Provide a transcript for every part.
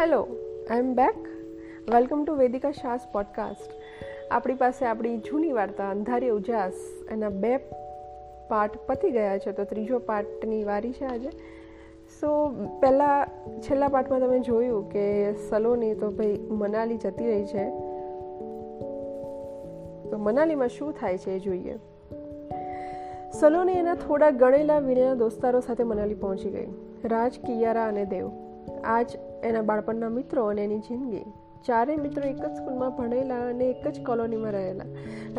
Hello I am back welcome to Vedika શાસ podcast આપણી પાસે આપણી જૂની વાર્તા, અંધારી ઉજાસ, એના બે પાર્ટ પતી ગયા છે, તો ત્રીજો પાર્ટની વારી છે આજે. સો પહેલાં, છેલ્લા પાર્ટમાં તમે જોયું કે સલોની તો ભાઈ મનાલી જતી રહી છે. તો મનાલીમાં શું થાય છે એ જોઈએ. સલોની એના થોડા ગણેલા વીણેલા દોસ્તારો સાથે મનાલી પહોંચી ગઈ. રાજ, કિયારા અને દેવ. આજ એના બાળપણના મિત્રો અને એની જિંદગી. ચારેય મિત્રો એક જ સ્કૂલમાં ભણેલા અને એક જ કોલોનીમાં રહેલા.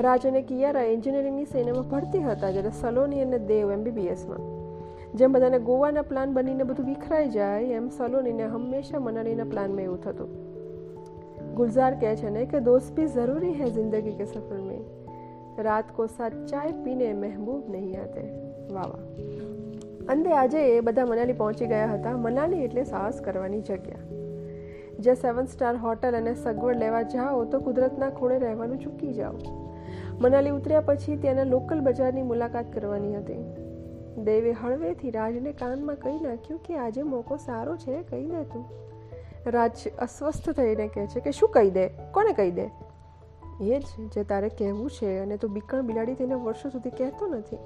રાજ અને કિયારા એન્જિનિયરિંગની સેનામાં ભરતી હતા જ્યારે સલોની અને દેવ એમબીબીએસમાં. જેમ બધાને ગોવાના પ્લાન બનીને બધું વિખરાઈ જાય, એમ સલોનીને હંમેશા મનાલીના પ્લાનમાં એવું થતું. ગુલઝાર કહે છે ને કે, દોસ્ત જરૂરી હૈ જિંદગી કે સફર મેં. રાત કો સાથ ચાય પીને મહેબૂબ નહીં આતે. વાહ વાહ. અંતે આજે એ બધા મનાલી પહોંચી ગયા હતા. મનાલી એટલે સાહસ કરવાની જગ્યા. જે સેવન સ્ટાર હોટલ અને સગવડ લેવા જાઓ તો કુદરતના ખૂણે રહેવાનું ચૂકી જાઓ. મનાલી ઉતર્યા પછી ત્યાંના લોકલ બજારની મુલાકાત કરવાની હતી. દેવે હળવેથી રાજને કાનમાં કહી નાખ્યું કે આજે મોકો સારો છે, કહી દે તું. રાજ અસ્વસ્થ થઈને કહે છે કે શું કહી દે? કોને કહી દે? એ જ જે તારે કહેવું છે અને તું બીકણ બિલાડી તેને વર્ષો સુધી કહેતો નથી.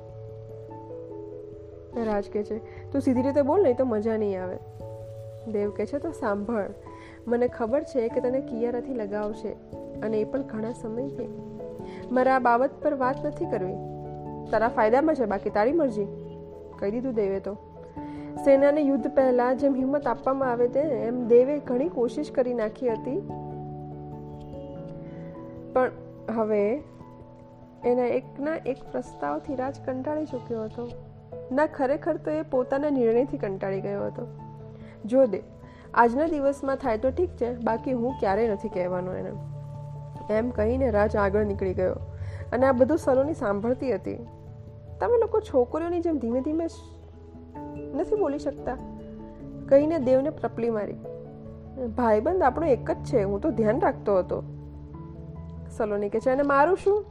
રાજ કહે છે, તું સીધી રીતે બોલ નહીં તો મજા નહીં આવે. દેવ કહે છે, તો સાંભળ, મને ખબર છે કે તને કિયારાથી લગાવ છે અને એ પણ ઘણા સમયથી. મારે આ બાબત પર વાત નથી કરવી. તારા ફાયદામાં છે, બાકી તારી મરજી. કહી દીધું દેવે તો. સેનાને યુદ્ધ પહેલાં જેમ હિંમત આપવામાં આવે તે એમ દેવે ઘણી કોશિશ કરી નાખી હતી. પણ હવે એના એકના એક પ્રસ્તાવથી રાજ કંટાળી ચૂક્યો હતો. ના, ખરેખર તો એ પોતાના નિર્ણયથી કંટાળી ગયો હતો. જો દે, આજના દિવસમાં થાય તો ઠીક છે, બાકી હું ક્યારેય નથી કહેવાનો એને. એમ કહીને રાજ આગળ નીકળી ગયો અને આ બધું સલોની સાંભળતી હતી. તમે લોકો છોકરીઓની જેમ ધીમે ધીમે નથી બોલી શકતા. કહીને દેવને પ્રપલી મારી. ભાઈબંધ આપણો એક જ છે, હું તો ધ્યાન રાખતો હતો. સલોની કે છે અને મારું શું?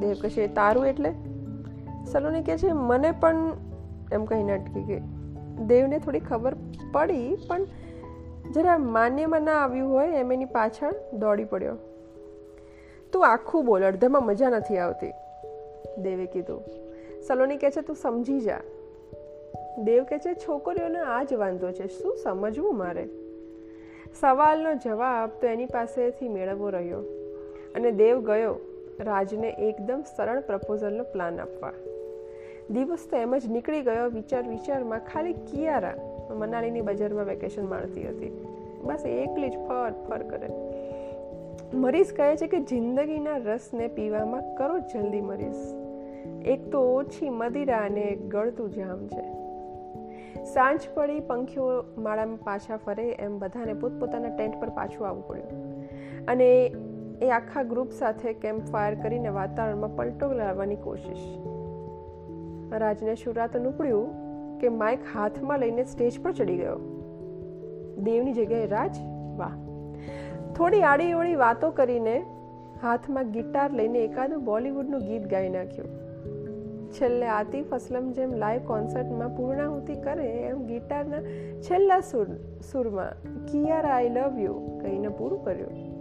દેવ કહેશે તારું એટલે સલોની કહે છે, મને પણ એમ કહીને અટકી ગઈ. દેવને થોડી ખબર પડી, પણ જરા માન્યમાં ના આવ્યું હોય એમ એની પાછળ દોડી પડ્યો. તું આખું બોલ, અડધામાં મજા નથી આવતી, દેવે કીધું. સલોની કહે છે, તું સમજી જા. દેવ કહે છે, છોકરીઓને આ જ વાંધો છે, શું સમજવું મારે? સવાલનો જવાબ તો એની પાસેથી મેળવવો રહ્યો અને દેવ ગયો રાજને એકદમ સરળ પ્રપોઝલનો પ્લાન આપવા. દિવસ તો એમ જ નીકળી ગયો, વિચાર વિચારમાં ખાલી કિયારા મનાલીની બજારમાં વેકેશન માણતી હતી. બસ એકલી જ ફર ફર કરે. મરીઝ કહે છે કે જિંદગીના રસને પીવામાં કરો જલ્દી મરીઝ એક તો ઓછી મદિરા અને ગળતું જામ છે. સાંજ પડી, પંખીઓ માળામાં પાછા ફરે, એમ બધાને પોતપોતાના ટેન્ટ પર પાછું આવવું પડ્યું. અને એ આખા ગ્રુપ સાથે કેમ્પ ફાયર કરીને વાતાવરણમાં પલટો લાવવાની કોશિશ. રાજને શુરાતન ઉપડ્યું કે માઇક હાથમાં લઈને સ્ટેજ પર ચડી ગયો. દેવની જગ્યાએ રાજ, વાહ. થોડી આડીઓળી વાતો કરીને હાથમાં ગિટાર લઈને એકાદું બોલિવૂડનું ગીત ગાઈ નાખ્યું. છેલ્લે આતિફ અસલમ જેમ લાઈવ કોન્સર્ટમાં પૂર્ણાહુતિ કરે એમ ગિટારના છેલ્લા સુર, સુરમાં, કિયાર આઈ લવ યુ કહીને પૂરું કર્યું.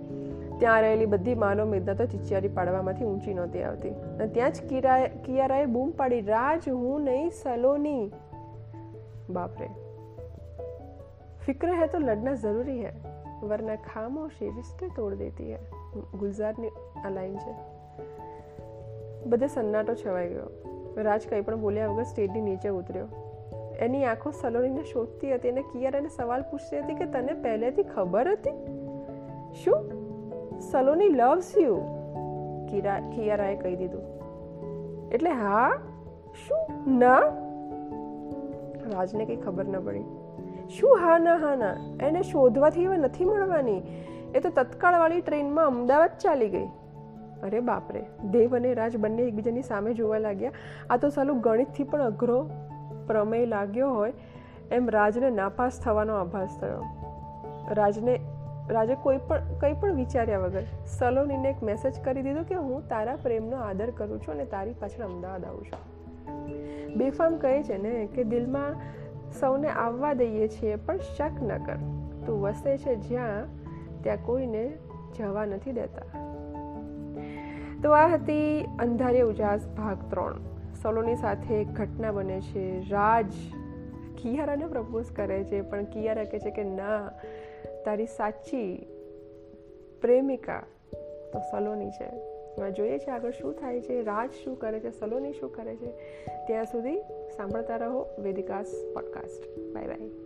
ત્યાં રહેલી બધી માનવ મેદના તો ચિચિયારી પાડવામાંથી ઊંચી નહોતી આવતી. અને ત્યાં જ કિરા કિયારાએ બૂમ પાડી, રાજ, હું નહીં, સલોની. બાપરે. ફિક્ર હે તો લડના જરૂરી હે, વરના ખામોશી રિશ્તે તોડ દેતી હે. ગુલઝારની આ લાઈન છે. બધે સન્નાટો છવાઈ ગયો. રાજ કંઈ પણ બોલ્યા વગર સ્ટેજની નીચે ઉતર્યો. એની આંખો સલોનીને શોધતી હતી અને કિયારાને સવાલ પૂછતી હતી કે તને પહેલેથી ખબર હતી? શું? સલોની લવ્સ યુ કિરા કિયારાએ કહી દીધું. એટલે હા? શું? ના? રાજને કંઈ ખબર ન પડી. શું હા, ના હા, ના? એને શોધવાથી હવે નથી મળવાની. એ તો તત્કાળવાળી ટ્રેનમાં અમદાવાદ ચાલી ગઈ. અરે બાપરે, દેવ અને રાજ બંને એકબીજાની સામે જોવા લાગ્યા. આ તો સાલું ગણિતથી પણ અઘરો પ્રમેય લાગ્યો હોય. એમ રાજને નાપાસ થવાનો આભાસ થયો. રાજને રાજે કોઈ પણ કંઈ પણ વિચાર્યા વગર સલોનીને એક મેસેજ કરી દીધો કે હું તારા પ્રેમનો આદર કરું છું અને તારી પાછળ અમદાવાદ આવું છું. બેફામ કહે છે ને કે દિલમાં સૌને આવવા દઈએ છીએ, પણ શક ન કર. તું વસે છે જ્યાં, ત્યાં કોઈને જવા નથી દેતા. તો આ હતી અંધારે ઉજાસ ભાગ ત્રણ. સલોની સાથે એક ઘટના બને છે. રાજ કિયારાને પ્રપોઝ કરે છે, પણ કિયારા કહે છે કે ના તારી સાચી પ્રેમિકા તો સલોની છે. એમાં જોઈએ છે આગળ શું થાય છે, રાજ શું કરે છે, સલોની શું કરે છે. ત્યાં સુધી સાંભળતા રહો વેદિકાસ પોડકાસ્ટ બાય બાય.